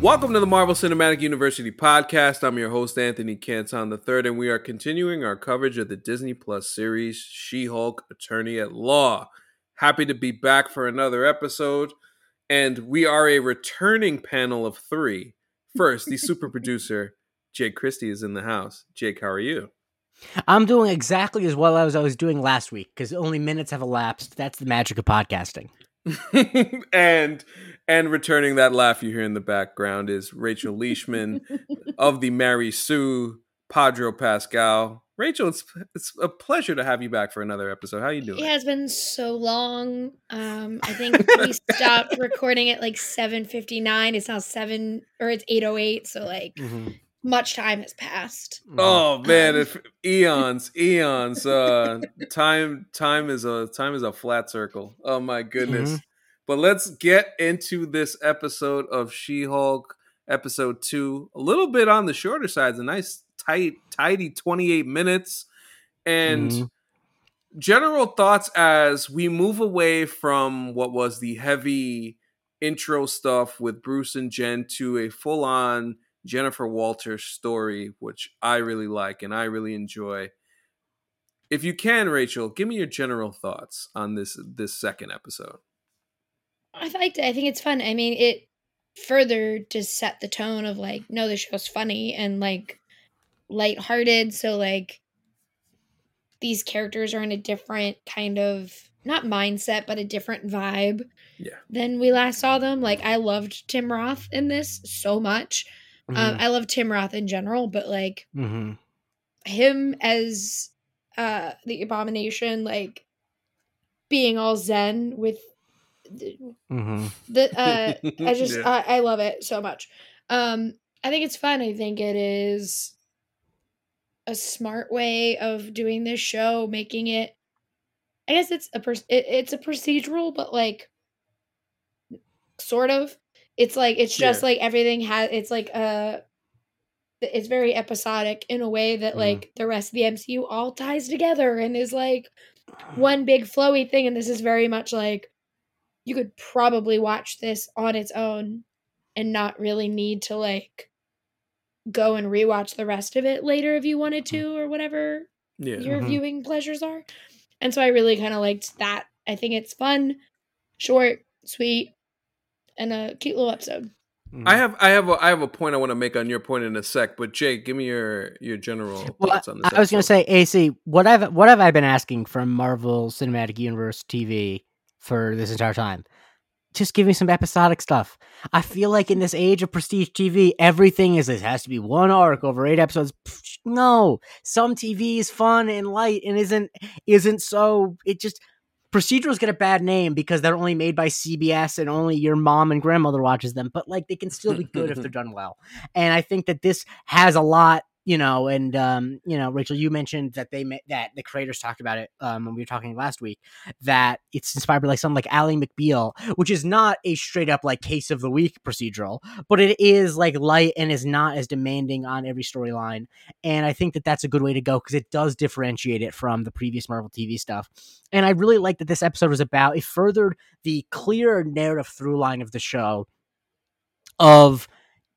Welcome to the Marvel Cinematic University podcast. I'm your host, Anthony Canton III, and we are continuing our coverage of the Disney Plus series She Hulk Attorney at Law. Happy to be back for another episode, and we are a returning panel of three. First, the super producer, Jake Christie, is in the house. Jake, how are you? I'm doing exactly as well as I was doing last week because only minutes have elapsed. That's the magic of podcasting. and and returning that laugh you hear in the background is Rachel Leishman of the Mary Sue Pedro Pascal. Rachel, it's it's a pleasure to have you back for another episode. How you doing? It has been so long. Um, I think we stopped recording at like seven fifty nine. It's now seven or it's eight oh eight. So like mm-hmm. much time has passed. Oh man, um, if eons, eons. Uh, time time is a time is a flat circle. Oh my goodness. Mm-hmm. But let's get into this episode of She Hulk, episode two. A little bit on the shorter side. It's a nice, tight, tidy 28 minutes. And mm-hmm. general thoughts as we move away from what was the heavy intro stuff with Bruce and Jen to a full on Jennifer Walters story, which I really like and I really enjoy. If you can, Rachel, give me your general thoughts on this this second episode. I liked it. I think it's fun. I mean, it further just set the tone of like, no, the show's funny and like lighthearted. So like these characters are in a different kind of not mindset, but a different vibe yeah. than we last saw them. Like I loved Tim Roth in this so much. Um, mm-hmm. Um, I love Tim Roth in general, but like mm-hmm. him as uh the abomination, like being all zen with mm-hmm. the uh i just yeah. I, I love it so much um i think it's fun i think it is a smart way of doing this show making it i guess it's a pers- it, it's a procedural but like sort of it's like it's just yeah. like everything has it's like uh it's very episodic in a way that mm-hmm. like the rest of the MCU all ties together and is like one big flowy thing and this is very much like you could probably watch this on its own and not really need to like go and rewatch the rest of it later if you wanted to or whatever yeah. your mm-hmm. viewing pleasures are. And so I really kind of liked that. I think it's fun, short, sweet, and a cute little episode. Mm-hmm. I have I have a, I have a point I want to make on your point in a sec, but Jake, give me your your general well, thoughts on this. I was going to say, AC, what I've what have I been asking from Marvel Cinematic Universe TV for this entire time. Just give me some episodic stuff. I feel like in this age of prestige TV, everything is this has to be one arc over eight episodes. No, some TV is fun and light and isn't isn't so. It just procedurals get a bad name because they're only made by CBS and only your mom and grandmother watches them. But like they can still be good if they're done well. And I think that this has a lot you know, and um, you know, Rachel, you mentioned that they met, that the creators talked about it um, when we were talking last week that it's inspired by like something like Ally McBeal, which is not a straight up like case of the week procedural, but it is like light and is not as demanding on every storyline. And I think that that's a good way to go because it does differentiate it from the previous Marvel TV stuff. And I really like that this episode was about it furthered the clear narrative through line of the show of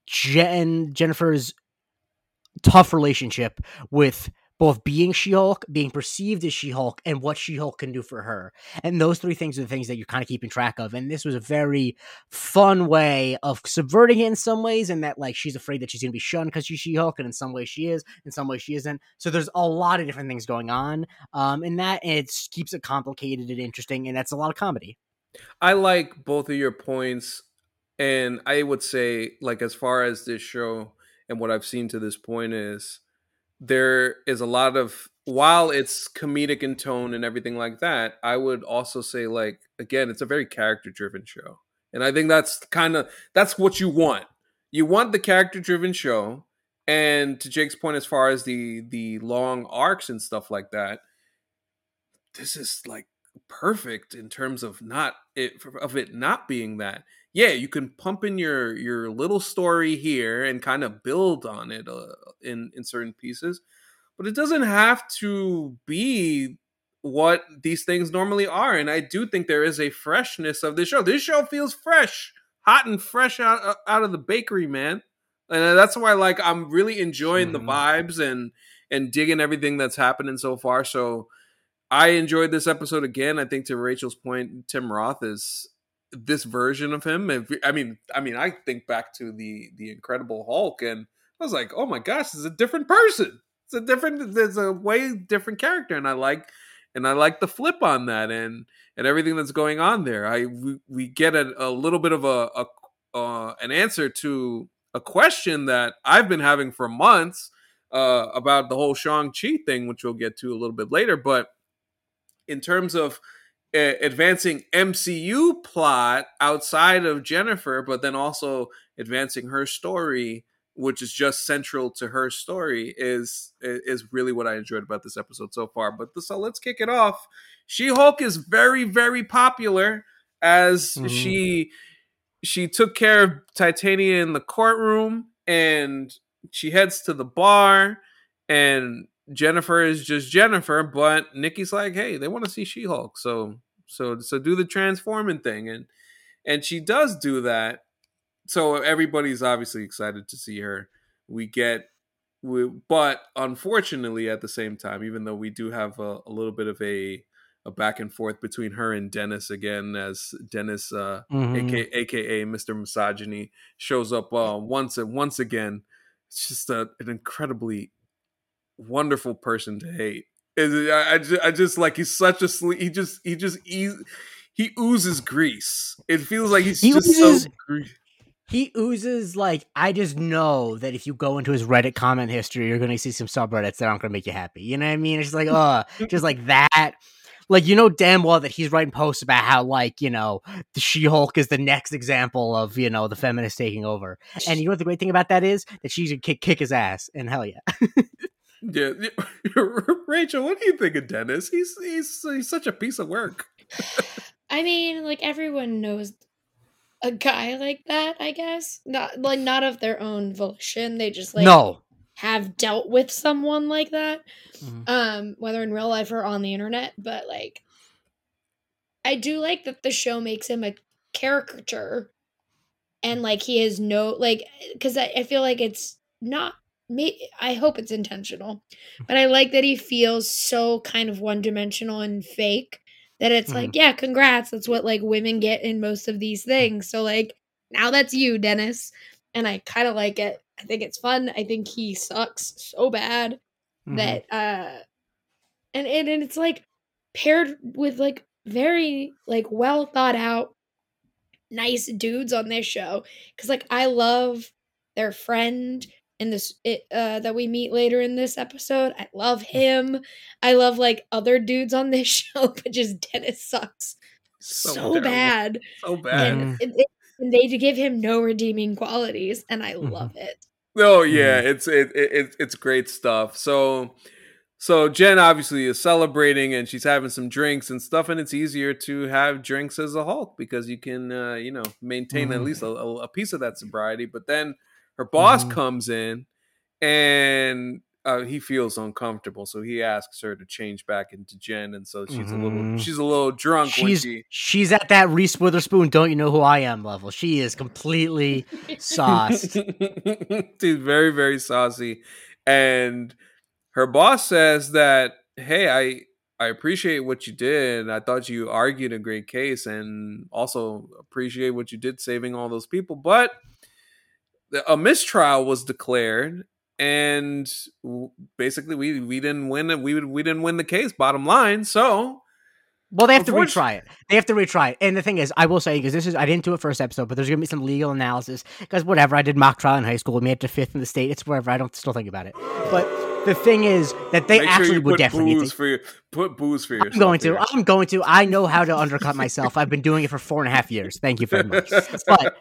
Jen Jennifer's tough relationship with both being She-Hulk, being perceived as She-Hulk, and what She-Hulk can do for her. And those three things are the things that you're kind of keeping track of. And this was a very fun way of subverting it in some ways, and that like she's afraid that she's gonna be shunned because she's She-Hulk, and in some ways she is, in some ways she isn't. So there's a lot of different things going on. Um, and that it keeps it complicated and interesting, and that's a lot of comedy. I like both of your points, and I would say, like, as far as this show and what I've seen to this point is there is a lot of while it's comedic in tone and everything like that, I would also say like again, it's a very character driven show. And I think that's kind of that's what you want. You want the character driven show. And to Jake's point as far as the the long arcs and stuff like that, this is like perfect in terms of not it of it not being that yeah, you can pump in your your little story here and kind of build on it uh, in in certain pieces, but it doesn't have to be what these things normally are. And I do think there is a freshness of this show. This show feels fresh. hot and fresh out uh, out of the bakery, man. And that's why like I'm really enjoying mm-hmm. the vibes and and digging everything that's happening so far. So I enjoyed this episode again. I think to Rachel's point, Tim Roth is this version of him. If, I mean, I mean, I think back to the the Incredible Hulk, and I was like, oh my gosh, is a different person. It's a different. There's a way different character, and I like and I like the flip on that and and everything that's going on there. I we, we get a, a little bit of a, a uh, an answer to a question that I've been having for months uh, about the whole Shang Chi thing, which we'll get to a little bit later. But in terms of advancing MCU plot outside of Jennifer, but then also advancing her story which is just central to her story is is really what I enjoyed about this episode so far. But so let's kick it off. She Hulk is very very popular as mm-hmm. she she took care of Titania in the courtroom and she heads to the bar and Jennifer is just Jennifer, but Nikki's like, hey, they want to see She Hulk, so so so do the transforming thing and and she does do that so everybody's obviously excited to see her. We get, we, but unfortunately, at the same time, even though we do have a, a little bit of a a back and forth between her and Dennis again, as Dennis, uh, mm-hmm. aka, AKA Mr. Misogyny, shows up uh, once and once again. It's just a, an incredibly wonderful person to hate. I, I, just, I just like he's such a he just he just he, he oozes grease. It feels like he's he just oozes, so grease he oozes like I just know that if you go into his Reddit comment history, you're gonna see some subreddits that aren't gonna make you happy. You know what I mean? It's just like, oh, just like that. Like you know damn well that he's writing posts about how like you know the She-Hulk is the next example of you know the feminist taking over. And you know what the great thing about that is that she should kick kick his ass. And hell yeah. yeah, Rachel, what do you think of Dennis? He's he's he's such a piece of work. I mean, like everyone knows a guy like that, I guess. Not like not of their own volition. They just like no have dealt with someone like that. Mm-hmm. Um, whether in real life or on the internet. But like I do like that the show makes him a caricature and like he has no like because I, I feel like it's not me i hope it's intentional but i like that he feels so kind of one-dimensional and fake that it's mm-hmm. like, yeah, congrats. That's what like women get in most of these things. So like now that's you, Dennis. And I kind of like it. I think it's fun. I think he sucks so bad mm-hmm. that uh and, and and it's like paired with like very like well thought out nice dudes on this show cuz like I love their friend in this it, uh, that we meet later in this episode. I love mm. him. I love like other dudes on this show, but just Dennis sucks so, so bad, so bad, and, and, and, they give him no redeeming qualities, and I mm-hmm. love it. Oh yeah, mm-hmm. it's it, it it's great stuff. So. So Jen obviously is celebrating and she's having some drinks and stuff, and it's easier to have drinks as a Hulk because you can, uh, you know, maintain mm. at least a, a, piece of that sobriety. But then her boss mm-hmm. comes in and uh, he feels uncomfortable, so he asks her to change back into Jen, and so she's mm-hmm. a little mm-hmm. she's a little drunk. She's she... she's at that Reese Witherspoon, don't you know who I am level. She is completely sauced. she's very very saucy, and her boss says that hey, I I appreciate what you did. I thought you argued a great case, and also appreciate what you did saving all those people, but a mistrial was declared and basically we we didn't win we we didn't win the case bottom line so well they have to retry it they have to retry it and the thing is i will say because this is i didn't do it first episode but there's gonna be some legal analysis because whatever i did mock trial in high school we made it to fifth in the state it's wherever i don't still think about it but the thing is that they Make actually sure would definitely booze for your, put booze for yourself. I'm going to. I'm going to. I know how to undercut myself. I've been doing it for four and a half years. Thank you very much. But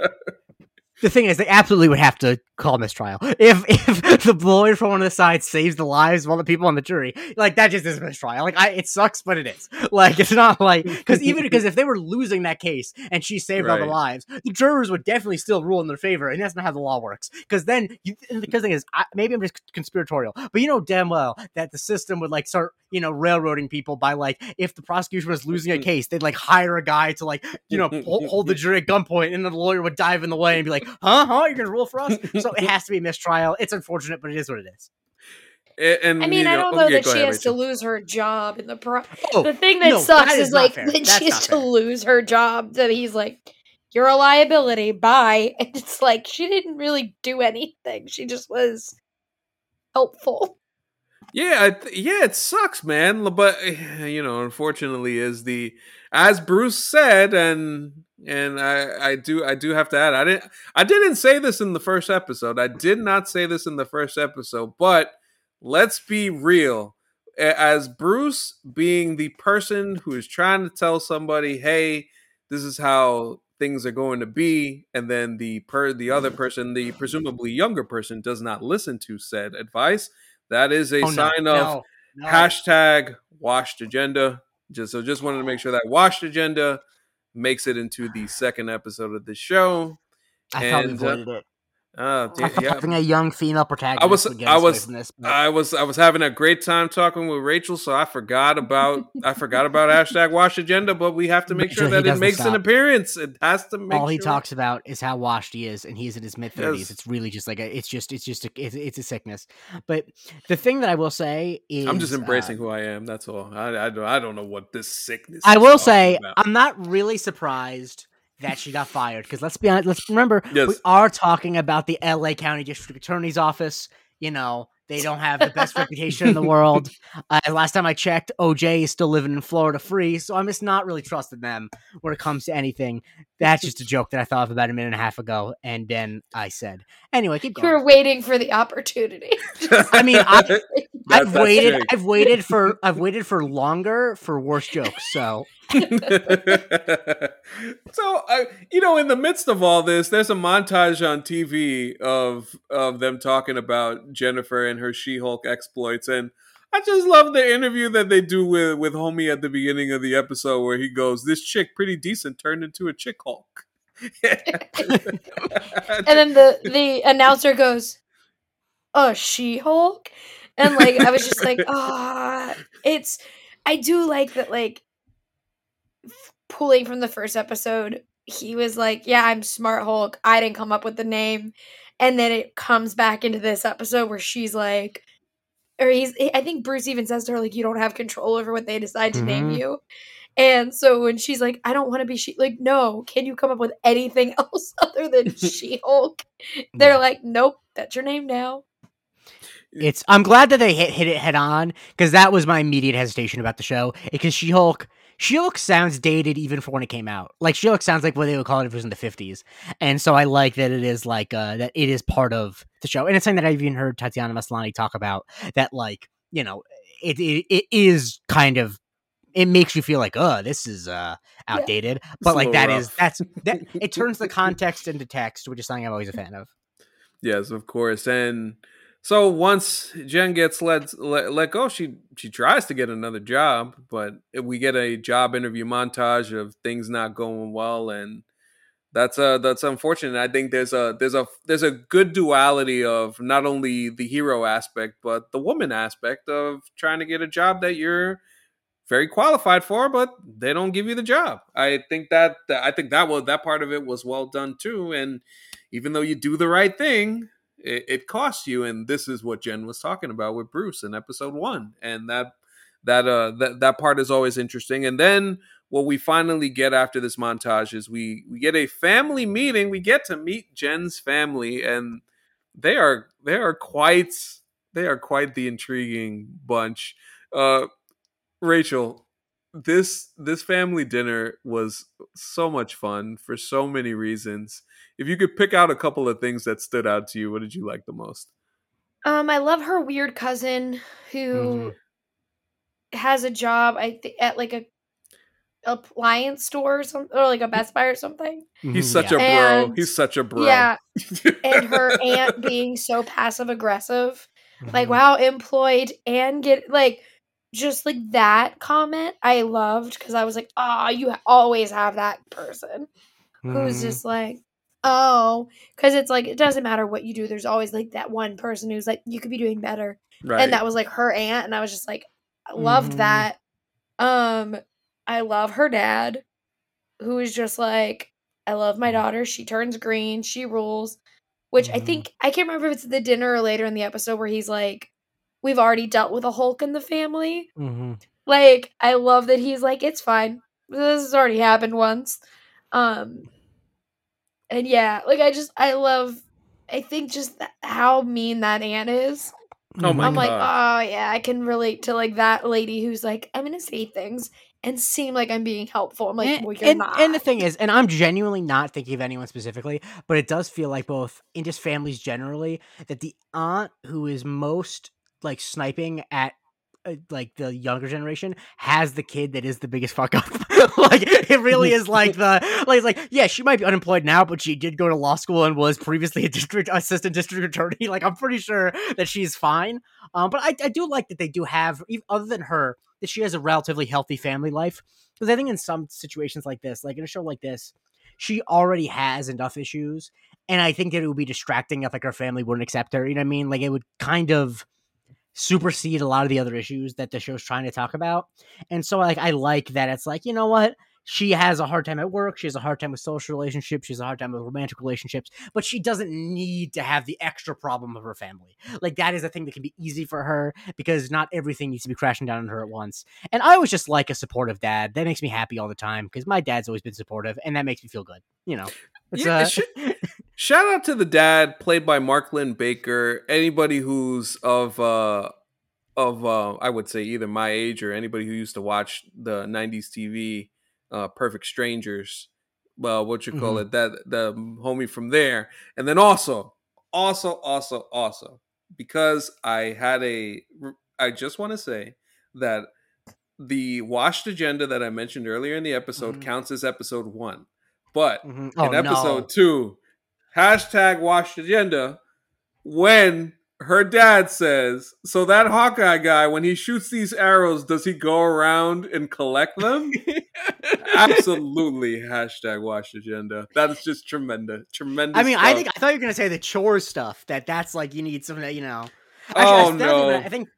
the thing is, they absolutely would have to call mistrial. If if the lawyer from one of the sides saves the lives of all the people on the jury, like that just is mistrial. Like I, it sucks, but it is. Like it's not like because even because if they were losing that case and she saved right. all the lives, the jurors would definitely still rule in their favor, and that's not how the law works. Because then, the thing is, I, maybe I'm just conspiratorial, but you know damn well that the system would like start you know railroading people by like if the prosecution was losing a case, they'd like hire a guy to like you know hold, hold the jury at gunpoint, and then the lawyer would dive in the way and be like, "Huh, huh, you're gonna rule for us?" So it has to be a mistrial. It's unfortunate, but it is what it is. And, I mean, I don't oh, know that she ahead, has Rachel. to lose her job in the pro. Oh, the thing that no, sucks that is, is like that she has to lose her job. That he's like, "You're a liability." Bye. And it's like she didn't really do anything. She just was helpful. Yeah, yeah, it sucks, man. But you know, unfortunately, is the as Bruce said, and and I, I do I do have to add I didn't I didn't say this in the first episode. I did not say this in the first episode, but let's be real. As Bruce being the person who is trying to tell somebody, "Hey, this is how things are going to be," and then the per the other person, the presumably younger person, does not listen to said advice. That is a oh, sign no, of no, no. hashtag washed agenda. Just so just wanted to make sure that washed agenda makes it into the second episode of the show. I and, thought we voted uh, it. Uh, I thought yeah. having a young female protagonist. I was, I was, this, I was, I was having a great time talking with Rachel, so I forgot about, I forgot about hashtag Wash Agenda. But we have to make sure that it makes stop. an appearance. It has to make. All he talks about is how washed he is, and he's in his mid thirties. Yes. It's really just like a, it's just, it's just, a, it's, it's, a sickness. But the thing that I will say is, I'm just embracing uh, who I am. That's all. I, I, don't, I don't know what this sickness. I will say, about. I'm not really surprised that she got fired. Because let's be honest, let's remember yes. we are talking about the LA County District Attorney's Office. You know, they don't have the best reputation in the world. Uh, last time I checked, OJ is still living in Florida free, so I'm just not really trusting them when it comes to anything. That's just a joke that I thought of about a minute and a half ago, and then I said, "Anyway, keep going." You're waiting for the opportunity. I mean, I, have waited. I've waited for. I've waited for longer for worse jokes. So so uh, you know in the midst of all this there's a montage on tv of of them talking about jennifer and her she-hulk exploits and i just love the interview that they do with with homie at the beginning of the episode where he goes this chick pretty decent turned into a chick hulk. And then the the announcer goes a she-hulk? And like i was just like ah oh, it's i do like that like pulling from the first episode, he was like, "Yeah, I'm Smart Hulk. I didn't come up with the name." And then it comes back into this episode where she's like, or he's, I think Bruce even says to her like, "You don't have control over what they decide to mm-hmm. name you." And so when she's like, "I don't want to be she," like, no, can you come up with anything else other than She Hulk? They're yeah. like, "Nope, that's your name now." It's. I'm glad that they hit hit it head on because that was my immediate hesitation about the show because She Hulk She-Hulk sounds dated even for when it came out. Like She-Hulk sounds like what they would call it if it was in the fifties, and so I like that it is like uh, that it is part of the show, and it's something that I've even heard Tatiana Maslany talk about. That like you know it it, it is kind of it makes you feel like oh this is uh outdated, yeah. but like that rough. is that's that it turns the context into text, which is something I'm always a fan of. Yes, of course, and so once Jen gets let, let, let go, she she tries to get another job, but we get a job interview montage of things not going well, and that's uh that's unfortunate. I think there's a there's a there's a good duality of not only the hero aspect but the woman aspect of trying to get a job that you're very qualified for, but they don't give you the job. I think that, I think that was that part of it was well done too, and even though you do the right thing, it, it costs you and this is what jen was talking about with bruce in episode one and that that uh that, that part is always interesting. And then what we finally get after this montage is we we get a family meeting. We get to meet jen's family and they are they are quite they are quite the intriguing bunch. Uh rachel this this family dinner was so much fun for so many reasons if you could pick out a couple of things that stood out to you, what did you like the most? Um, I love her weird cousin who mm-hmm. has a job I th- at like a appliance store or something, or like a Best Buy or something. He's mm-hmm. such yeah. a bro. And, He's such a bro. Yeah. and her aunt being so passive aggressive. Mm-hmm. Like, wow, employed and get like just like that comment I loved because I was like, oh, you always have that person mm-hmm. who's just like, oh, because it's like, it doesn't matter what you do. There's always like that one person who's like, you could be doing better. Right. And that was like her aunt. And I was just like, I loved mm-hmm. that. Um, I love her dad, who is just like, I love my daughter. She turns green. She rules. Which mm-hmm. I think I can't remember if it's the dinner or later in the episode where he's like, "We've already dealt with a Hulk in the family." Mm-hmm. Like, I love that he's like, "It's fine. This has already happened once." Um, and yeah, like I just I love. I think just how mean that aunt is. Oh, oh my I'm God. like, oh yeah, I can relate to like that lady who's like, I'm gonna say things and seem like I'm being helpful. I'm like, and, well, you're and, not. And the thing is, and I'm genuinely not thinking of anyone specifically, but it does feel like both in just families generally that the aunt who is most like sniping at like the younger generation has the kid that is the biggest fuck up. like it really is like the like it's like yeah, she might be unemployed now, but she did go to law school and was previously a district assistant district attorney. Like I'm pretty sure that she's fine. Um, but I, I do like that they do have other than her that she has a relatively healthy family life because I think in some situations like this, like in a show like this, she already has enough issues, and I think that it would be distracting if like her family wouldn't accept her. You know what I mean? Like it would kind of supersede a lot of the other issues that the show's trying to talk about. And so like I like that it's like, you know what? She has a hard time at work, she has a hard time with social relationships, she has a hard time with romantic relationships, but she doesn't need to have the extra problem of her family. Like that is a thing that can be easy for her because not everything needs to be crashing down on her at once. And I always just like a supportive dad. That makes me happy all the time because my dad's always been supportive and that makes me feel good. You know. yeah, uh, should, shout out to the dad played by Mark Linn-Baker. Anybody who's of uh of uh I would say either my age or anybody who used to watch the 90s TV uh Perfect Strangers. Well, what you call mm-hmm. it? That the homie from there. And then also, also, also, also, because I had a I just want to say that the washed agenda that I mentioned earlier in the episode mm-hmm. counts as episode one. But mm-hmm. oh, in episode no. two, hashtag washed agenda, when her dad says, so that Hawkeye guy, when he shoots these arrows, does he go around and collect them? Absolutely. Hashtag washed agenda. That is just tremendous. Tremendous. I mean, stuff. I think I thought you were gonna say the chore stuff. That that's like you need some, you know. Actually, oh I no! I think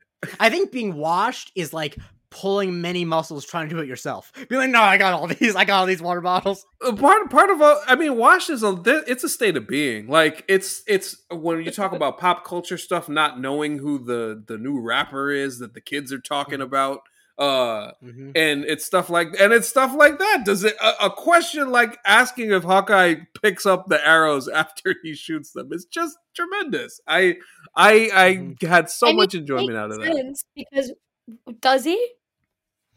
I think being washed is like pulling many muscles trying to do it yourself. Be like, no, I got all these. I got all these water bottles. Uh, part part of all, I mean, wash is a it's a state of being. Like it's it's when you talk about pop culture stuff, not knowing who the the new rapper is that the kids are talking mm-hmm. about. Uh, mm-hmm. and it's stuff like and it's stuff like that. Does it a, a, question like asking if Hawkeye picks up the arrows after he shoots them is just tremendous. I I I mm-hmm. had so and much enjoyment out of that because does he?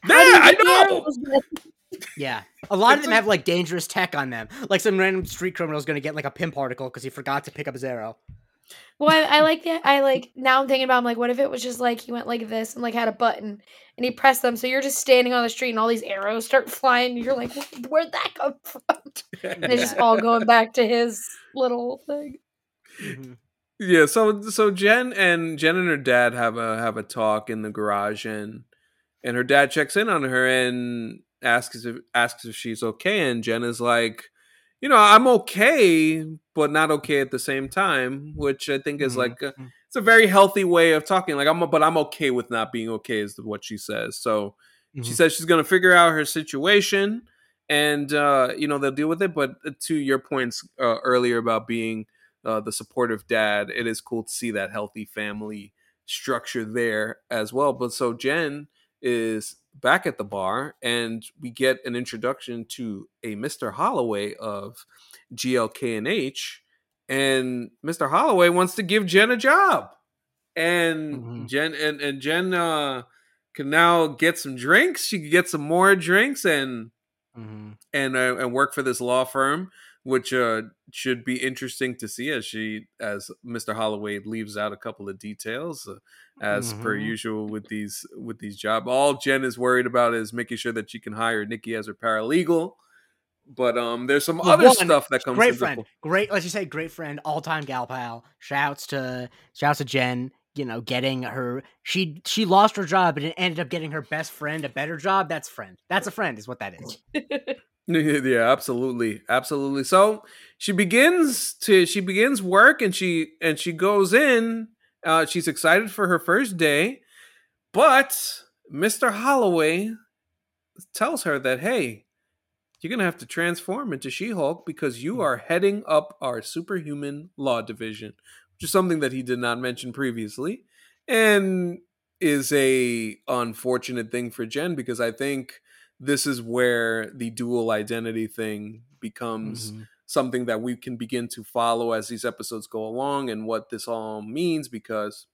Yeah, I know. yeah, a lot of them have like dangerous tech on them. Like some random street criminal is going to get like a Pym particle because he forgot to pick up his arrow. Well, I, I like that. I like now. I'm thinking about. I'm like, what if it was just like he went like this and like had a button and he pressed them, so you're just standing on the street and all these arrows start flying. And you're like, where'd that come from? and it's just all going back to his little thing. Mm-hmm. Yeah. So so Jen and Jen and her dad have a have a talk in the garage and and her dad checks in on her and asks if asks if she's okay and Jenna's like you know I'm okay but not okay at the same time which I think is mm-hmm. like a, mm. it's a very healthy way of talking like I'm but I'm okay with not being okay is what she says so mm-hmm. she says she's going to figure out her situation and uh you know they'll deal with it but uh, to your points uh, earlier about being uh, the supportive dad it is cool to see that healthy family structure there as well but so Jen is back at the bar and we get an introduction to a Mr. Holloway of GLK and H and Mr. Holloway wants to give Jen a job. And mm-hmm. Jen and, and Jen uh, can now get some drinks. She can get some more drinks and mm-hmm. and uh, and work for this law firm which uh, should be interesting to see as she as Mr. Holloway leaves out a couple of details, uh, as mm-hmm. per usual with these with these job. All Jen is worried about is making sure that she can hire Nikki as her paralegal. But um, there's some well, other one, stuff that comes. Great friend, great. Let's just say great friend, all time gal pal. Shouts to shouts to Jen you know, getting her she she lost her job and it ended up getting her best friend a better job. That's friend. That's a friend, is what that is. yeah, absolutely, absolutely. So she begins to she begins work and she and she goes in. Uh, she's excited for her first day, but Mister Holloway tells her that hey, you're gonna have to transform into She-Hulk because you are heading up our superhuman law division, which is something that he did not mention previously, and is a unfortunate thing for Jen because I think this is where the dual identity thing becomes mm-hmm. something that we can begin to follow as these episodes go along and what this all means because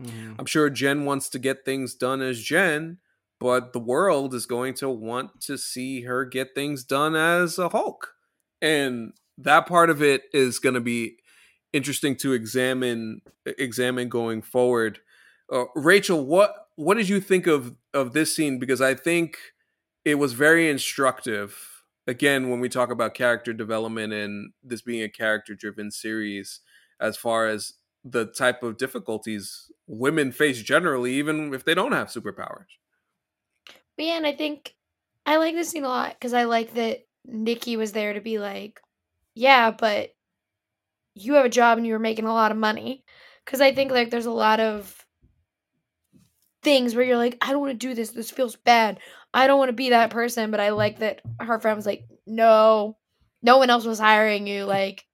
mm-hmm. I'm sure Jen wants to get things done as Jen, but the world is going to want to see her get things done as a Hulk. And that part of it is going to be interesting to examine examine going forward. Uh, Rachel, what what did you think of of this scene? Because I think it was very instructive. Again, when we talk about character development and this being a character driven series, as far as the type of difficulties women face generally, even if they don't have superpowers. But yeah, and I think I like this scene a lot because I like that Nikki was there to be like, yeah, but you have a job and you were making a lot of money. Because I think like there's a lot of things where you're like, I don't want to do this. This feels bad. I don't want to be that person. But I like that her friend was like, no, no one else was hiring you. Like,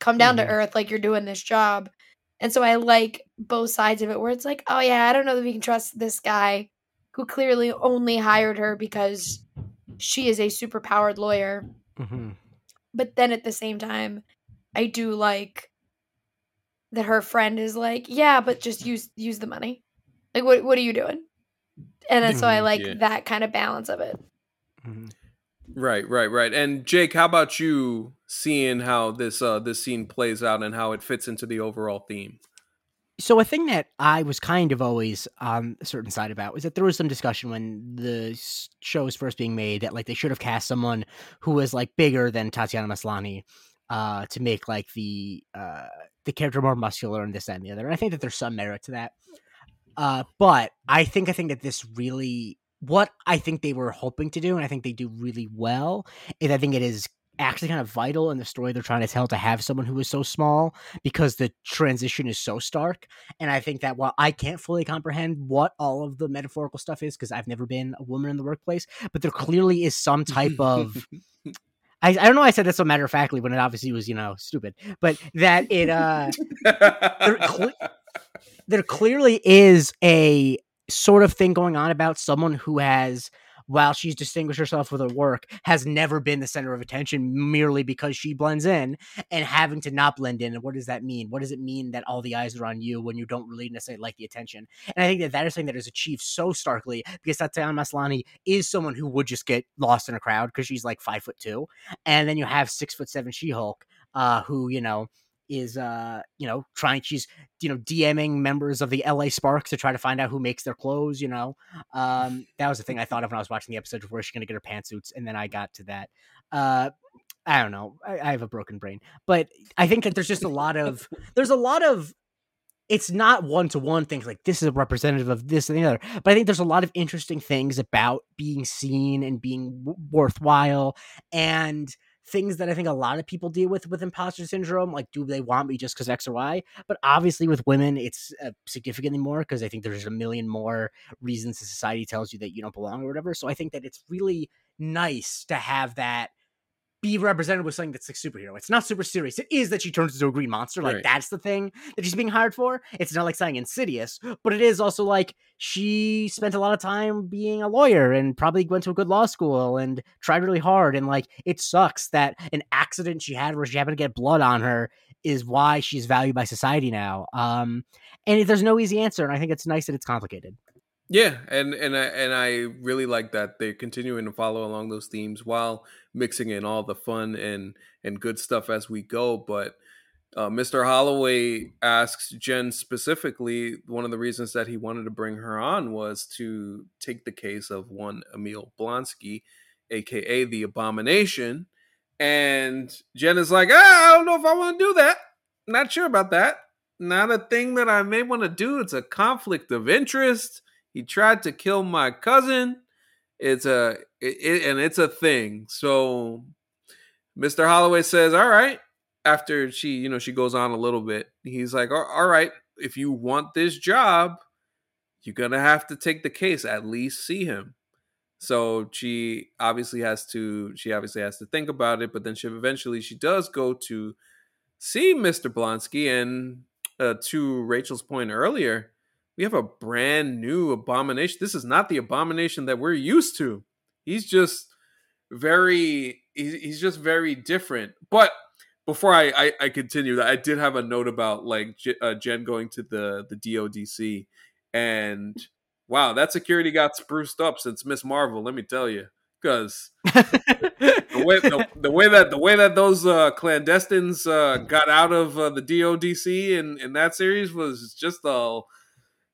come down mm-hmm. to earth. Like, you're doing this job. And so I like both sides of it where it's like, oh, yeah, I don't know that we can trust this guy who clearly only hired her because she is a super powered lawyer. Mm-hmm. But then at the same time, I do like that her friend is like, yeah, but just use use the money. Like, what what are you doing? And so I mm-hmm. like yeah. that kind of balance of it. Mm-hmm. Right, right, right. And Jake, how about you seeing how this uh this scene plays out and how it fits into the overall theme? So a thing that I was kind of always on a certain side about was that there was some discussion when the show was first being made that like they should have cast someone who was like bigger than Tatiana Maslany uh, to make like the uh, the character more muscular and this and the other. And I think that there's some merit to that. Uh, but I think I think that this really what I think they were hoping to do, and I think they do really well, is I think it is actually kind of vital in the story they're trying to tell to have someone who is so small because the transition is so stark. And I think that while I can't fully comprehend what all of the metaphorical stuff is, because I've never been a woman in the workplace, but there clearly is some type of I, I don't know. I said that so matter of factly when it obviously was you know stupid, but that it uh there, cl- there clearly is a sort of thing going on about someone who has while she's distinguished herself with her work, has never been the center of attention merely because she blends in and having to not blend in. And what does that mean? What does it mean that all the eyes are on you when you don't really necessarily like the attention? And I think that that is something that is achieved so starkly because Tatiana Maslany is someone who would just get lost in a crowd because she's like five foot two. And then you have six foot seven She Hulk, uh, who, you know, is uh you know trying she's you know DMing members of the LA Sparks to try to find out who makes their clothes you know um that was the thing I thought of when I was watching the episode of where she's gonna get her pantsuits and then I got to that uh I don't know I, I have a broken brain but I think that there's just a lot of there's a lot of it's not one to one things like this is a representative of this and the other. But I think there's a lot of interesting things about being seen and being w- worthwhile and things that I think a lot of people deal with with imposter syndrome. Like, do they want me just because X or Y? But obviously, with women, it's uh, significantly more because I think there's a million more reasons society tells you that you don't belong or whatever. So I think that it's really nice to have that be represented with something that's like superhero. It's not super serious. It is that she turns into a green monster. Like right. that's the thing that she's being hired for. It's not like saying insidious, but it is also like she spent a lot of time being a lawyer and probably went to a good law school and tried really hard. And like it sucks that an accident she had where she happened to get blood on her is why she's valued by society now. Um, and there's no easy answer, and I think it's nice that it's complicated. Yeah, and and I, and I really like that they're continuing to follow along those themes while mixing in all the fun and and good stuff as we go. But uh, Mr. Holloway asks Jen specifically one of the reasons that he wanted to bring her on was to take the case of one Emil Blonsky, aka the Abomination. And Jen is like, ah, I don't know if I want to do that. Not sure about that. Not a thing that I may want to do. It's a conflict of interest. He tried to kill my cousin. It's a it, and it's a thing. So Mr. Holloway says, "All right, after she, you know, she goes on a little bit, he's like, all right, if you want this job, you're to have to take the case, at least see him. So she obviously has to, she obviously has to think about it, but then she eventually, she does go to see Mr. Blonsky. And uh, to Rachel's point earlier, we have a brand new abomination. This is not the abomination that we're used to. He's just very, he's just very different. But before I, I, I continue that I did have a note about like J- uh, Jen going to the the DODC and wow that security got spruced up since Miss Marvel let me tell you because the way the, the, way that the way that those uh, clandestines uh, got out of uh, the DODC in in that series was just a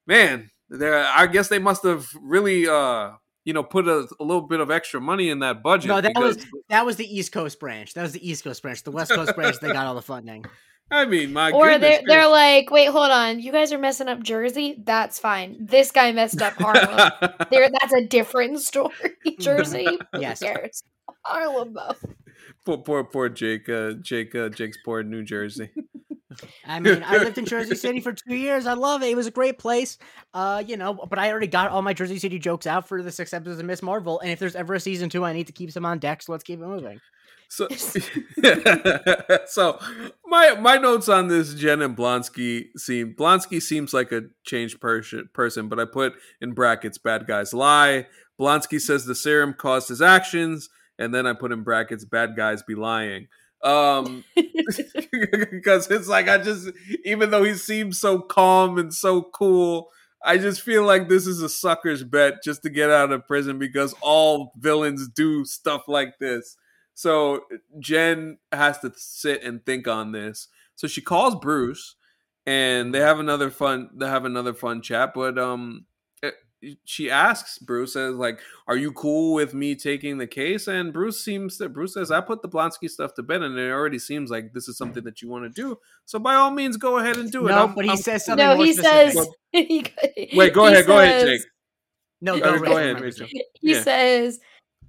man I guess they must have really uh you know put a, a, little bit of extra money in that budget. No, that because... was that was the East Coast branch. That was the East Coast branch. The West Coast branch they got all the funding. I mean, my goodness. or they're they're like, wait, hold on, you guys are messing up Jersey. That's fine. This guy messed up Harlem. there, that's a different story. Jersey, yes, cares? Harlem though. Poor, poor, poor Jake. Uh, Jake, uh, Jake's poor New Jersey. I mean, I lived in Jersey City for two years. I love it. It was a great place. Uh, you know, but I already got all my Jersey City jokes out for the six episodes of Miss Marvel. And if there's ever a season two, I need to keep some on deck. So let's keep it moving. So, so my my notes on this Jen and Blonsky seem Blonsky seems like a changed person, person, but I put in brackets bad guys lie. Blonsky says the serum caused his actions, and then I put in brackets bad guys be lying um because it's like i just even though he seems so calm and so cool i just feel like this is a sucker's bet just to get out of prison because all villains do stuff like this. So jen has to sit and think on this. So she calls bruce and they have another fun they have another fun chat but um she asks Bruce says like, "Are you cool with me taking the case?" And Bruce seems that Bruce says, "I put the Blonsky stuff to bed, and it already seems like this is something that you want to do. So by all means, go ahead and do it." No, I'm, but he I'm, says something. No, he specific. says. Wait, go ahead, says, go ahead, Jake. No, go, go ahead, Rachel. He yeah. says,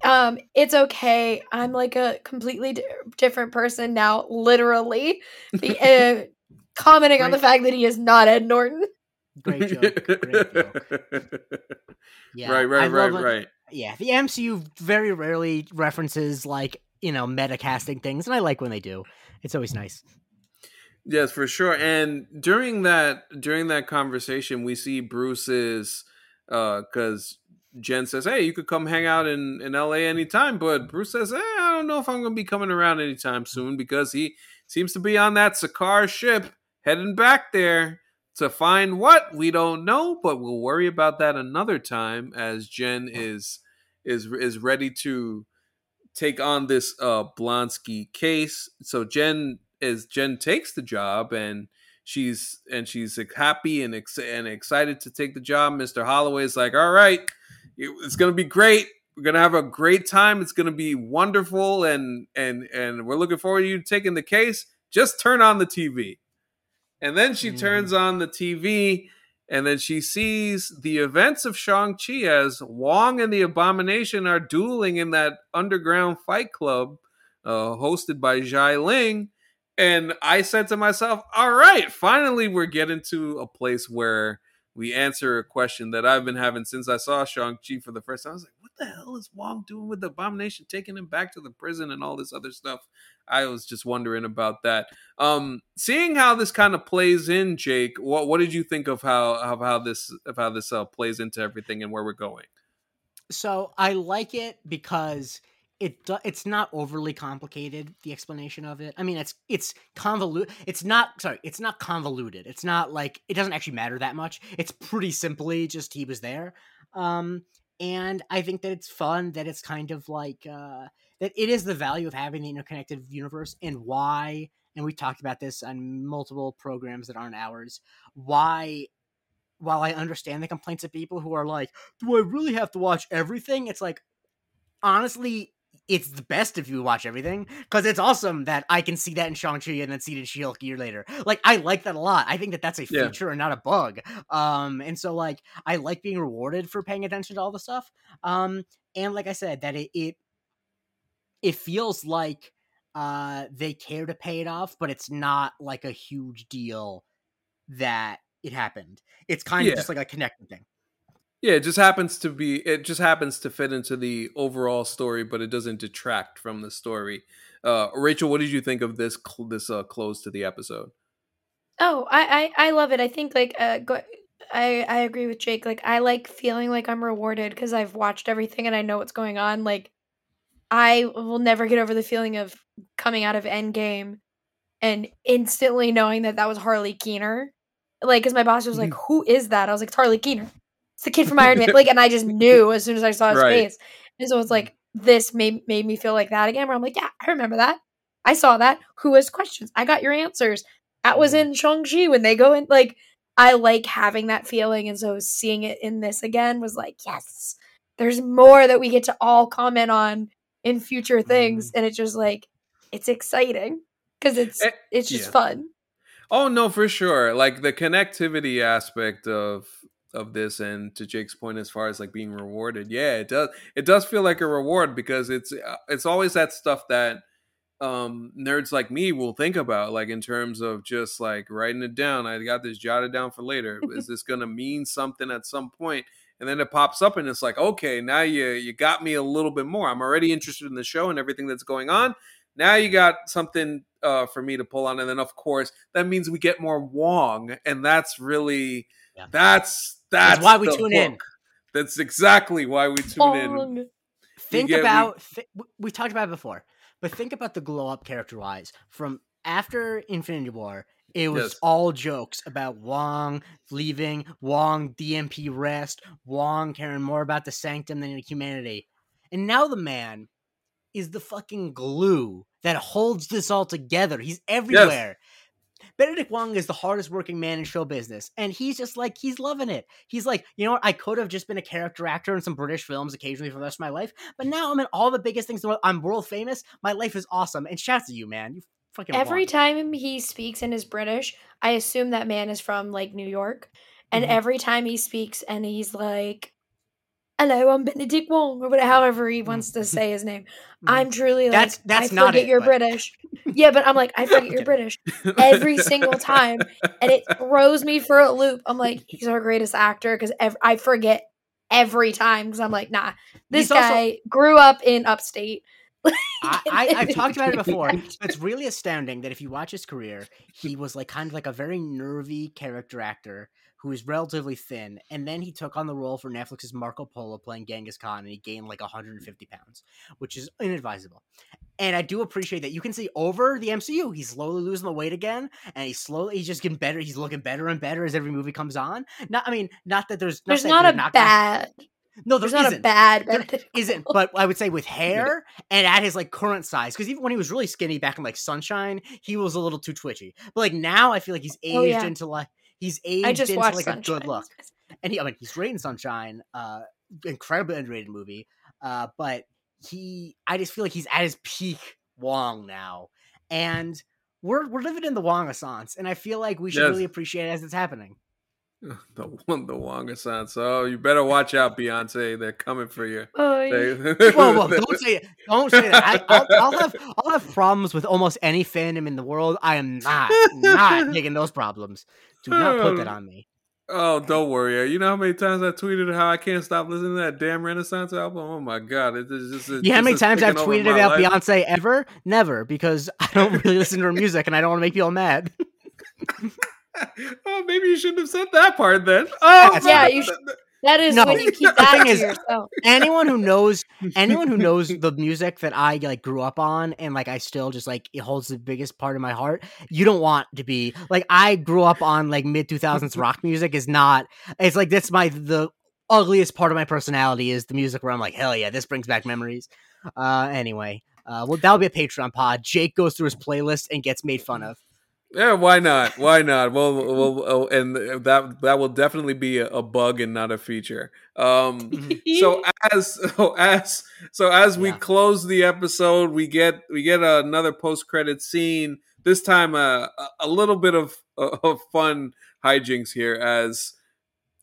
um, "It's okay. I'm like a completely d- different person now, literally." The, uh, commenting right. on the fact that he is not Ed Norton. Great joke. Great joke. Yeah, right, right, right, right. Yeah, the MCU very rarely references like you know meta casting things, and I like when they do. It's always nice. Yes, for sure. And during that during that conversation, we see Bruce's uh because uh, Jen says, "Hey, you could come hang out in in LA anytime," but Bruce says, eh, "I don't know if I'm going to be coming around anytime soon because he seems to be on that Sakaar ship heading back there." To find what we don't know, but we'll worry about that another time as Jen is is is ready to take on this uh Blonsky case. So Jen is Jen takes the job and she's and she's happy and ex- and excited to take the job. Mr. Holloway is like, "All right, it's going to be great. We're going to have a great time. It's going to be wonderful and and and we're looking forward to you taking the case. Just turn on the TV." And then she mm. turns on the TV and then she sees the events of Shang-Chi as Wong and the Abomination are dueling in that underground fight club uh, hosted by Xialing. And I said to myself, all right, finally we're getting to a place where we answer a question that I've been having since I saw Shang-Chi for the first time. I was like, the hell is Wong doing with the Abomination, taking him back to the prison and all this other stuff? I was just wondering about that. Um, seeing how this kind of plays in, Jake, what what did you think of how of how this of how this uh, plays into everything and where we're going? So I like it because it it's not overly complicated the explanation of it i mean it's it's convoluted it's not sorry it's not convoluted it's not like it doesn't actually matter that much it's pretty simply just he was there Um, and I think that it's fun that it's kind of like uh, that it is the value of having the interconnected universe and why. And we talked about this on multiple programs that aren't ours. Why while I understand the complaints of people who are like, do I really have to watch everything? It's like, honestly, it's the best if you watch everything because it's awesome that I can see that in Shang-Chi and then see it in She-Hulk a year later. Like, I like that a lot. I think that that's a feature yeah. and not a bug. Um, and so, like, I like being rewarded for paying attention to all the stuff. Um, and like I said, that it, it, it feels like uh they care to pay it off, but it's not like a huge deal that it happened. It's kind yeah. of just like a connecting thing. Yeah, it just happens to be it just happens to fit into the overall story, but it doesn't detract from the story. Uh, Rachel, what did you think of this cl- this uh, close to the episode? Oh, I I, I love it. I think like uh, go, I I agree with Jake. Like I like feeling like I'm rewarded because I've watched everything and I know what's going on. Like I will never get over the feeling of coming out of Endgame and instantly knowing that that was Harley Keener like, because my boss was like, mm-hmm. "Who is that?" I was like, "Harley Keener. It's the kid from Iron Man." Like, and I just knew as soon as I saw his right. face. And so it's like this made made me feel like that again. Where I'm like, "Yeah, I remember that. I saw that. Who has questions? I got your answers. That was mm-hmm. in Shang Chi when they go in. Like, I like having that feeling, and so seeing it in this again was like, yes, there's more that we get to all comment on in future things, mm. and it's just like it's exciting because it's eh, it's just yeah. fun. Oh no, for sure. Like the connectivity aspect of of this and to Jake's point as far as like being rewarded. Yeah, it does it does feel like a reward because it's uh, it's always that stuff that um nerds like me will think about like in terms of just like writing it down. I got this jotted down for later. Is this going to mean something at some point? And then it pops up and it's like, "Okay, now you you got me a little bit more. I'm already interested in the show and everything that's going on." Now you got something uh, for me to pull on, and then of course that means we get more Wong, and that's really yeah. that's that's, that's why we tune hook. in. That's exactly why we tune Wong. in. Think about we, th- we talked about it before, but think about the glow up character wise from after Infinity War. It was yes. all jokes about Wong leaving, Wong DMP rest, Wong caring more about the sanctum than humanity. And now the man is the fucking glue that holds this all together. He's everywhere. Yes. Benedict Wong is the hardest working man in show business, and he's just like he's loving it. He's like, you know what? I could have just been a character actor in some British films occasionally for the rest of my life, but now I'm in all the biggest things. The I'm world famous. My life is awesome. And shouts to you, man. You fucking. Every time he speaks and is British, I assume that man is from like New York, and mm-hmm. every time he speaks and he's like, hello, I'm Benedict Wong, or however he wants to say his name. Mm-hmm. I'm truly like, that's, that's I not forget it, you're but... British. Yeah, but I'm like, I forget you're British every single time. And it throws me for a loop. I'm like, he's our greatest actor because ev- I forget every time because I'm like, nah, this he's guy also... grew up in upstate. I, have talked about it before. It's really astounding that if you watch his career, he was like kind of like a very nervy character actor who is relatively thin, and then he took on the role for Netflix's Marco Polo playing Genghis Khan, and he gained like mm. 150 pounds, which is inadvisable. And I do appreciate that you can see over the MCU, he's slowly losing the weight again, and he's slowly he's just getting better. He's looking better and better as every movie comes on. Not, I mean, not that there's not there's not a not bad. No, there there's not a bad. There isn't, but I would say with hair and at his like current size, because even when he was really skinny back in like Sunshine, he was a little too twitchy. But like now, I feel like he's aged oh, yeah. into like He's aged into like Sunshine. a good look, and he I mean he's great in Sunshine, uh, incredibly underrated movie. Uh, but he I just feel like he's at his peak Wong now, and we're we're living in the Wong Assance, and I feel like we should yes. really appreciate it as it's happening. The one, the Wong Assance. Oh, you better watch out, Beyonce. They're coming for you. Oh, yeah. whoa, whoa! Don't say it. Don't say that. I, will have I'll have problems with almost any fandom in the world. I am not not taking those problems. Do not put that on me. Oh, don't worry. You know how many times I tweeted how I can't stop listening to that damn Renaissance album? Oh my god! It is just. It, yeah, how many times I've tweeted about life. Beyonce ever? Never, because I don't really listen to her music, and I don't want to make people mad. oh, maybe you shouldn't have said that part then. Oh, yeah, you should. That is no, when you keep that to is, yourself. Anyone who knows anyone who knows the music that I like grew up on and like I still just like it holds the biggest part of my heart. You don't want to be like I grew up on like mid 2000s rock music is not it's like that's my the ugliest part of my personality is the music where I'm like, hell yeah, this brings back memories. Uh, anyway, uh, well, that'll be a Patreon pod. Jake goes through his playlist and gets made fun of. Yeah, why not? Why not? Well, well, oh, and that that will definitely be a, a bug and not a feature. Um, so as so as so as we yeah. close the episode, we get we get another post credit scene. This time, uh, a little bit of, of fun hijinks here as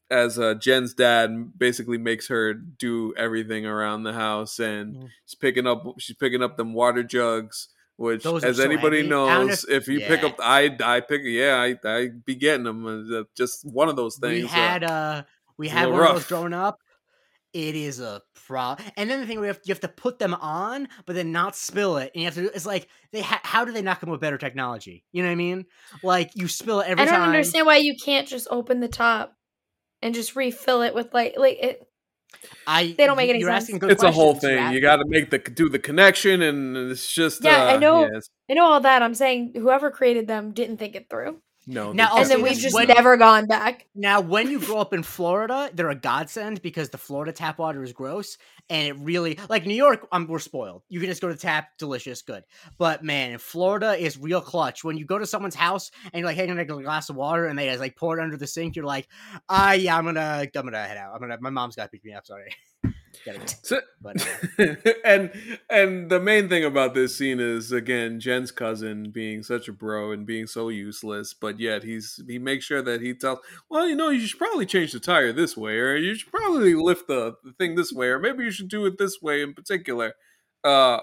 as uh, Jen's dad basically makes her do everything around the house, and mm. she's picking up she's picking up them water jugs. Which, Those as so anybody heavy. knows, if, if, you yeah. pick up, I I pick, yeah, I I be getting them. Uh, just one of those things. We had uh, uh we had one rough. of those growing up. It is a problem. And then the thing we have you have to put them on, but then not spill it. And you have to. It's like they. Ha- how do they not come with better technology? You know what I mean? Like you spill it every time. I don't time. understand why you can't just open the top and just refill it with like like it. I they don't make any sense. it's a whole thing. You got to make the do the connection, and it's just yeah. Uh, I know. I know all that. I'm saying whoever created them didn't think it through. No. Now, and then we've just when, never gone back. Now, when you grow up in Florida, they're a godsend because the Florida tap water is gross, and it really like New York. Um, we're spoiled. You can just go to the tap, delicious, good. But man, Florida is real clutch. When you go to someone's house and you're like, "Hey, I'm gonna get a glass of water," and they just like pour it under the sink, you're like, "Ah, yeah, I'm gonna, I'm gonna head out. I'm gonna. My mom's got to pick me up. Sorry." So, uh, and and the main thing about this scene is again Jen's cousin being such a bro and being so useless, but yet he's he makes sure that he tells, well, you know, you should probably change the tire this way, or you should probably lift the, the thing this way, or maybe you should do it this way in particular. Uh,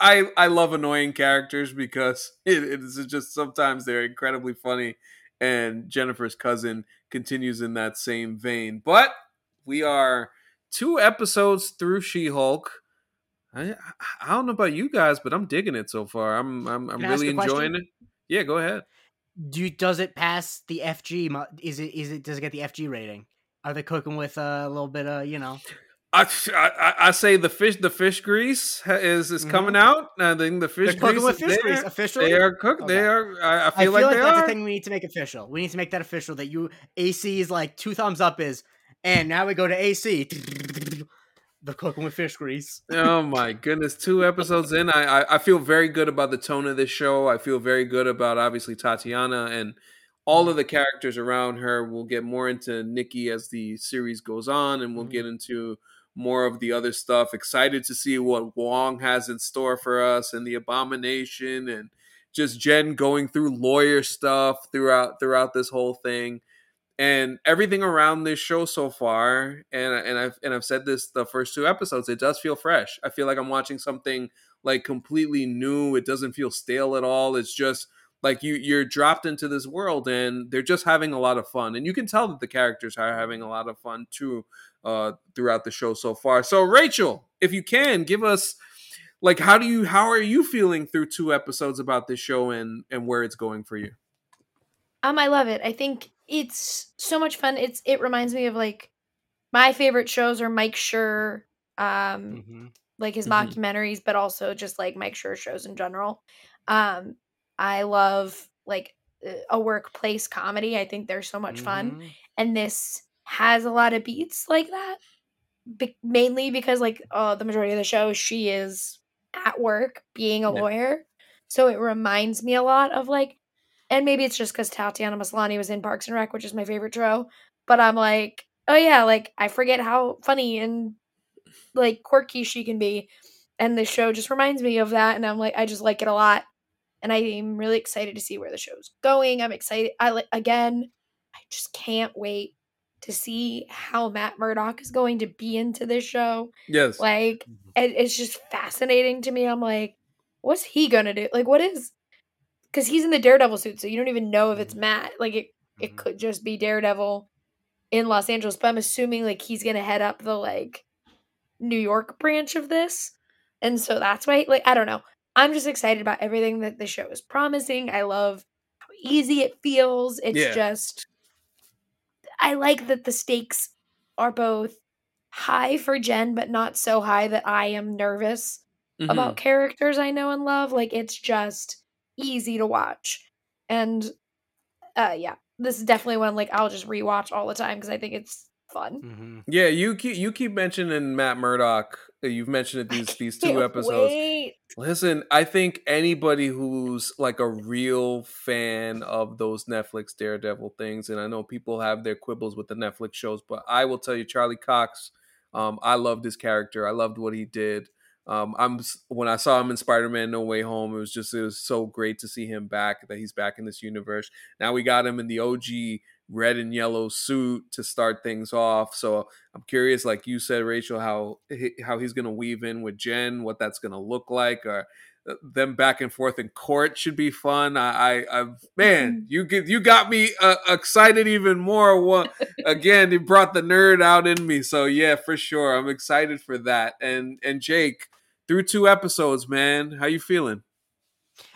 I I love annoying characters because it, it is just sometimes they're incredibly funny, and Jennifer's cousin continues in that same vein, but we are two episodes through She Hulk. I I don't know about you guys, but I'm digging it so far. I'm I'm, I'm really enjoying question? it. Yeah, go ahead. Do you, does it pass the FG? Is it is it does it get the FG rating? Are they cooking with a little bit of you know? I, I, I say the fish the fish grease is is mm-hmm. coming out. I think the fish They're grease with fish grease officially. They are cooked. Okay. They are. I, I, feel, I feel like, like that's are. a thing we need to make official. We need to make that official. That you AC is like two thumbs up is and now we go to AC. The cooking with fish grease. oh my goodness! Two episodes in, I, I, I feel very good about the tone of this show. I feel very good about obviously Tatiana and all of the characters around her. We'll get more into Nikki as the series goes on, and we'll mm-hmm. get into more of the other stuff. Excited to see what Wong has in store for us and the Abomination, and just Jen going through lawyer stuff throughout throughout this whole thing and everything around this show so far and and I've and I've said this the first two episodes it does feel fresh. I feel like I'm watching something like completely new. It doesn't feel stale at all. It's just like you you're dropped into this world and they're just having a lot of fun and you can tell that the characters are having a lot of fun too uh throughout the show so far. So Rachel, if you can give us like how do you how are you feeling through two episodes about this show and and where it's going for you? Um I love it. I think it's so much fun. It's it reminds me of like my favorite shows are Mike Schur, um, mm-hmm. like his mm-hmm. mockumentaries, but also just like Mike Schur shows in general. Um, I love like a workplace comedy. I think they're so much mm-hmm. fun, and this has a lot of beats like that. Be- mainly because like uh, the majority of the show, she is at work being a yeah. lawyer, so it reminds me a lot of like and maybe it's just because Tatiana Maslany was in Parks and Rec, which is my favorite show. But I'm like, oh yeah, like I forget how funny and like quirky she can be, and the show just reminds me of that. And I'm like, I just like it a lot, and I'm really excited to see where the show's going. I'm excited. I like again, I just can't wait to see how Matt Murdock is going to be into this show. Yes, like mm-hmm. it, it's just fascinating to me. I'm like, what's he gonna do? Like, what is because he's in the Daredevil suit, so you don't even know if it's mm-hmm. Matt. Like it, it mm-hmm. could just be Daredevil in Los Angeles. But I'm assuming like he's gonna head up the like New York branch of this, and so that's why. Like I don't know. I'm just excited about everything that the show is promising. I love how easy it feels. It's yeah. just I like that the stakes are both high for Jen, but not so high that I am nervous mm-hmm. about characters I know and love. Like it's just easy to watch. And uh yeah, this is definitely one like I'll just rewatch all the time because I think it's fun. Mm-hmm. Yeah, you keep you keep mentioning Matt Murdock. Uh, you've mentioned it these these two episodes. Wait. Listen, I think anybody who's like a real fan of those Netflix Daredevil things, and I know people have their quibbles with the Netflix shows, but I will tell you, Charlie Cox. Um, I loved his character. I loved what he did. Um, I'm when I saw him in Spider-Man: No Way Home, it was just it was so great to see him back. That he's back in this universe. Now we got him in the OG red and yellow suit to start things off. So I'm curious, like you said, Rachel, how how he's to weave in with Jen, what that's to look like, or them back and forth in court should be fun. I, I, I man, mm-hmm. you get you got me uh, excited even more. What again? You brought the nerd out in me. So yeah, for sure, I'm excited for that. And and Jake, through two episodes, man, how you feeling?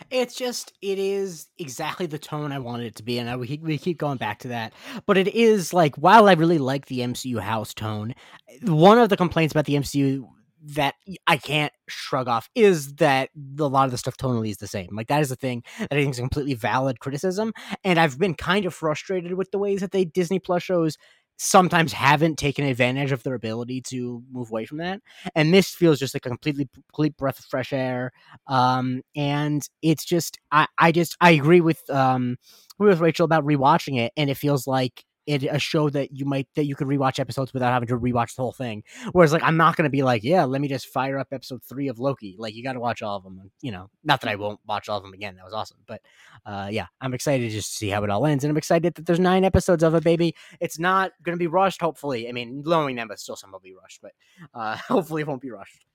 It's just it is exactly the tone I wanted it to be, and I, we we keep going back to that. But it is like while I really like the MCU house tone, one of the complaints about the MCU that I can't shrug off is that a lot of the stuff tonally is the same. Like that is the thing that I think is completely valid criticism, and I've been kind of frustrated with the ways that they Disney Plus shows sometimes haven't taken advantage of their ability to move away from that. And this feels just like a completely complete breath of fresh air. Um, and it's just I, I just I agree with um with Rachel about rewatching it, and it feels like it a show that you might that you could rewatch episodes without having to rewatch the whole thing. Whereas like I'm not gonna be like, yeah, let me just fire up episode three of Loki. Like you got to watch all of them. You know, not that I won't watch all of them again. That was awesome, but uh, yeah, I'm excited to just see how it all ends, and I'm excited that there's nine episodes of it, baby. It's not gonna be rushed. Hopefully, I mean, knowing them, but still some will be rushed, but uh, hopefully it won't be rushed.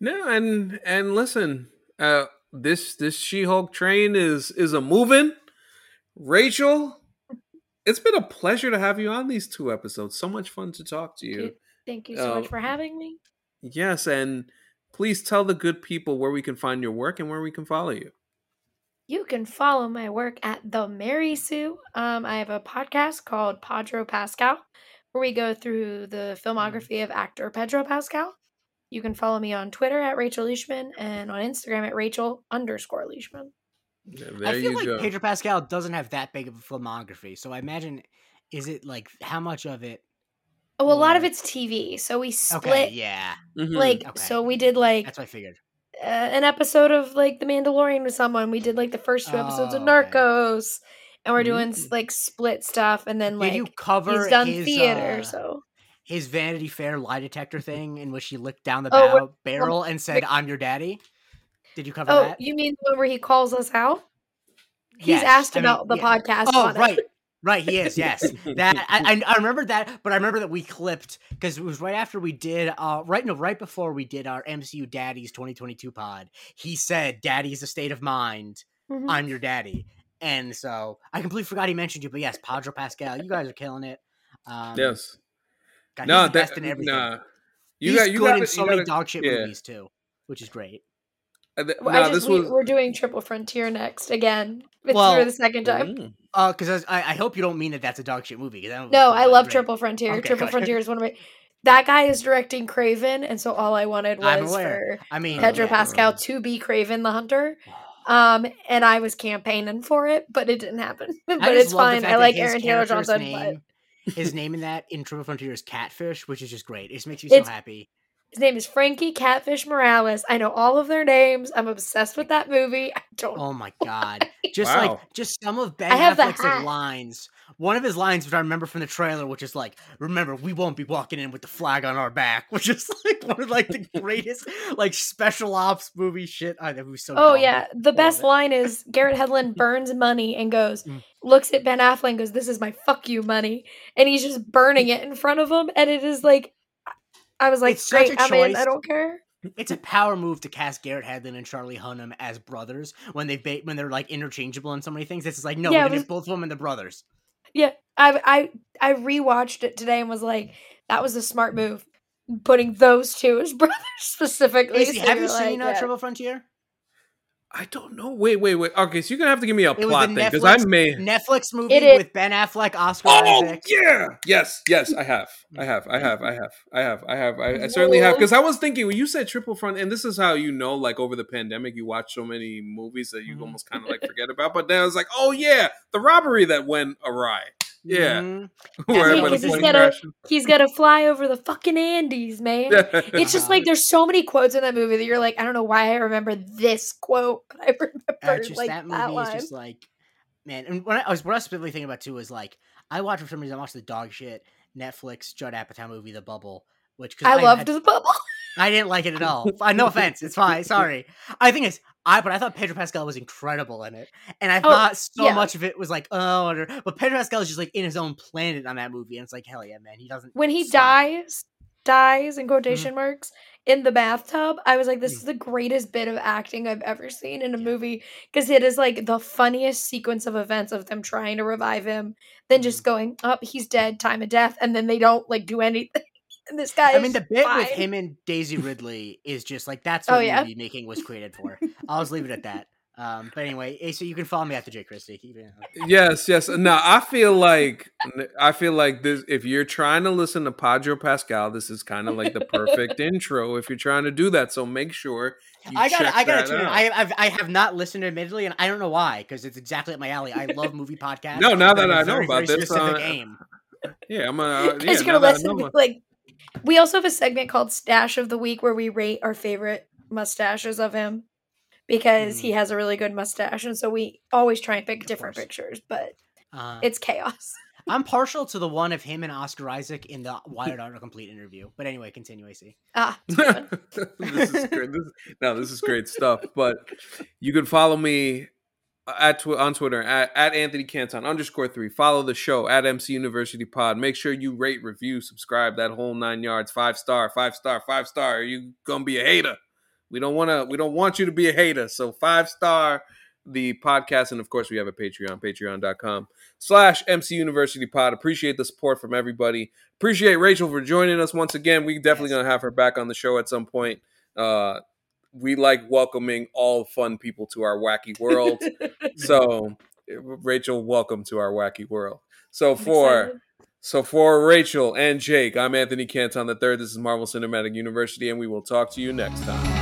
No, and and listen, uh, this this She Hulk train is is a moving. Rachel, it's been a pleasure to have you on these two episodes. So much fun to talk to you. Thank you so uh, much for having me. Yes, and please tell the good people where we can find your work and where we can follow you. You can follow my work at the Mary Sue. Um, I have a podcast called Pedro Pascal, where we go through the mm. filmography of actor Pedro Pascal. You can follow me on Twitter at Rachel Leishman and on Instagram at Rachel underscore Leishman. Yeah, I feel like go. Pedro Pascal doesn't have that big of a filmography, so I imagine is it like how much of it? Oh, a lot of it's TV. So we split. Okay, yeah. Mm-hmm. Like okay. so, we did like that's what I figured. Uh, an episode of like The Mandalorian with someone. We did like the first two episodes oh, of Narcos, okay. and we're doing mm-hmm. like split stuff. And then like Did you cover he's done his, theater, uh, so his Vanity Fair lie detector thing, in which he licked down the oh, barrel and said, "I'm your daddy." Did you cover oh, that? you mean the one where he calls us out? He's yes. asked I about mean, the yeah. podcast. Oh, right. It. Right, he is. Yes, that I, I remember that, but I remember that we clipped because it was right after we did, uh, right no, right before we did our MCU Daddies 2022 pod. He said, "Daddy's a state of mind. Mm-hmm. I'm your daddy," and so I completely forgot he mentioned you. But yes, Pedro Pascal, you guys are killing it. Um, yes. God, no, that, nah. You he's got you good got in so many dog shit yeah. movies too, which is great. Th- well, just, this was... we, are doing Triple Frontier next again. It's well, for the second time. Mm. Uh, because I, I hope you don't mean that that's a dog shit movie. I no, I love great. Triple Frontier. Okay, Triple Frontier is one of my. That guy is directing Kraven, and so all I wanted was for I mean Pedro yeah, Pascal to be Kraven the Hunter. Um, and I was campaigning for it, but it didn't happen. but it's fine. I like Aaron Taylor Johnson. Name, but... his name in that in Triple Frontier is Catfish, which is just great. It just makes me so happy. His name is Frankie Catfish Morales. I know all of their names. I'm obsessed with that movie. I don't. Oh my god! Just wow. like just some of Ben Affleck's like, lines. One of his lines, which I remember from the trailer, which is like, "Remember, we won't be walking in with the flag on our back," which is like one of like the greatest like special ops movie shit. I it was so. Oh yeah, the best line is Garrett Hedlund burns money and goes, mm. looks at Ben Affleck and goes, "This is my fuck you money," and he's just burning it in front of him, and it is like I was like, it's great, I'm in. I don't care. It's a power move to cast Garrett Hedlund and Charlie Hunnam as brothers when they ba- when they're like interchangeable in so many things. This is like no, yeah, was, both of them and the brothers. Yeah, I I I rewatched it today and was like, that was a smart move, putting those two as brothers specifically. so have you like, seen uh, yeah. Triple Frontier? I don't know. Wait, wait, wait. Okay, so you're gonna have to give me a it plot thing because I may Netflix movie with Ben Affleck, Oscar oh, Isaac. Yeah, yes, yes. I have, I have, I have, I have, I have, I have. I, I certainly have because I was thinking when you said triple front, and this is how you know, like over the pandemic, you watch so many movies that you mm-hmm. almost kind of like forget about. But then I was like, oh yeah, the robbery that went awry. Yeah. Mm-hmm. he's, gotta, he's gotta fly over the fucking Andes, man. it's just like there's so many quotes in that movie that you're like, I don't know why I remember this quote, but I remember just, like that movie that line. is just like man. And what I, was what I was specifically thinking about too was like I watched for some reason I watched the dog shit Netflix Judd Apatow movie The Bubble, which I, I loved had, The Bubble. I didn't like it at all. no offense, it's fine. Sorry. I think it's I, but I thought Pedro Pascal was incredible in it, and I oh, thought so yeah. much of it was like, oh, but Pedro Pascal is just like in his own planet on that movie, and it's like, hell yeah, man, he doesn't. When he dies, dies in mm-hmm. quotation mm-hmm. marks in the bathtub, I was like, this mm-hmm. is the greatest bit of acting I've ever seen in a yeah. movie because it is like the funniest sequence of events of them trying to revive him, then mm-hmm. just going, up, oh, he's dead, time of death, and then they don't like do anything. And this guy. I mean, the bit fine. with him and Daisy Ridley is just like that's oh, what oh, yeah? movie making was created for. I'll just leave it at that. Um, but anyway, Asa, you can follow me after Jay Christie. Yes, yes. Now I feel like I feel like this. If you're trying to listen to Pedro Pascal, this is kind of like the perfect intro. If you're trying to do that, so make sure. I got. I got to. I I've, I have not listened, admittedly, and I don't know why because it's exactly at my alley. I love movie podcasts. no, now that I know very, about very this, uh, game. Yeah, I'm. Uh, yeah, you're gonna listen. Like we also have a segment called Stash of the Week where we rate our favorite mustaches of him because mm. he has a really good mustache. And so we always try and pick different pictures, but uh, it's chaos. I'm partial to the one of him and Oscar Isaac in the Wired Autocomplete interview. But anyway, continue, AC. Ah, this is great. This, no, this is great stuff. But you can follow me at tw- on Twitter at, at Anthony Canton underscore three. Follow the show at MC University Pod. Make sure you rate, review, subscribe that whole nine yards. Five star, five star, five star. Are you gonna be a hater? We don't want to. We don't want you to be a hater. So five star the podcast, and of course we have a Patreon, Patreon.com slash MC University Pod. Appreciate the support from everybody. Appreciate Rachel for joining us once again. We definitely yes. gonna have her back on the show at some point. Uh, we like welcoming all fun people to our wacky world. so, eh, Rachel, welcome to our wacky world. So for so for Rachel and Jake, I'm Anthony Canton the third. This is Marvel Cinematic University, and we will talk to you next time.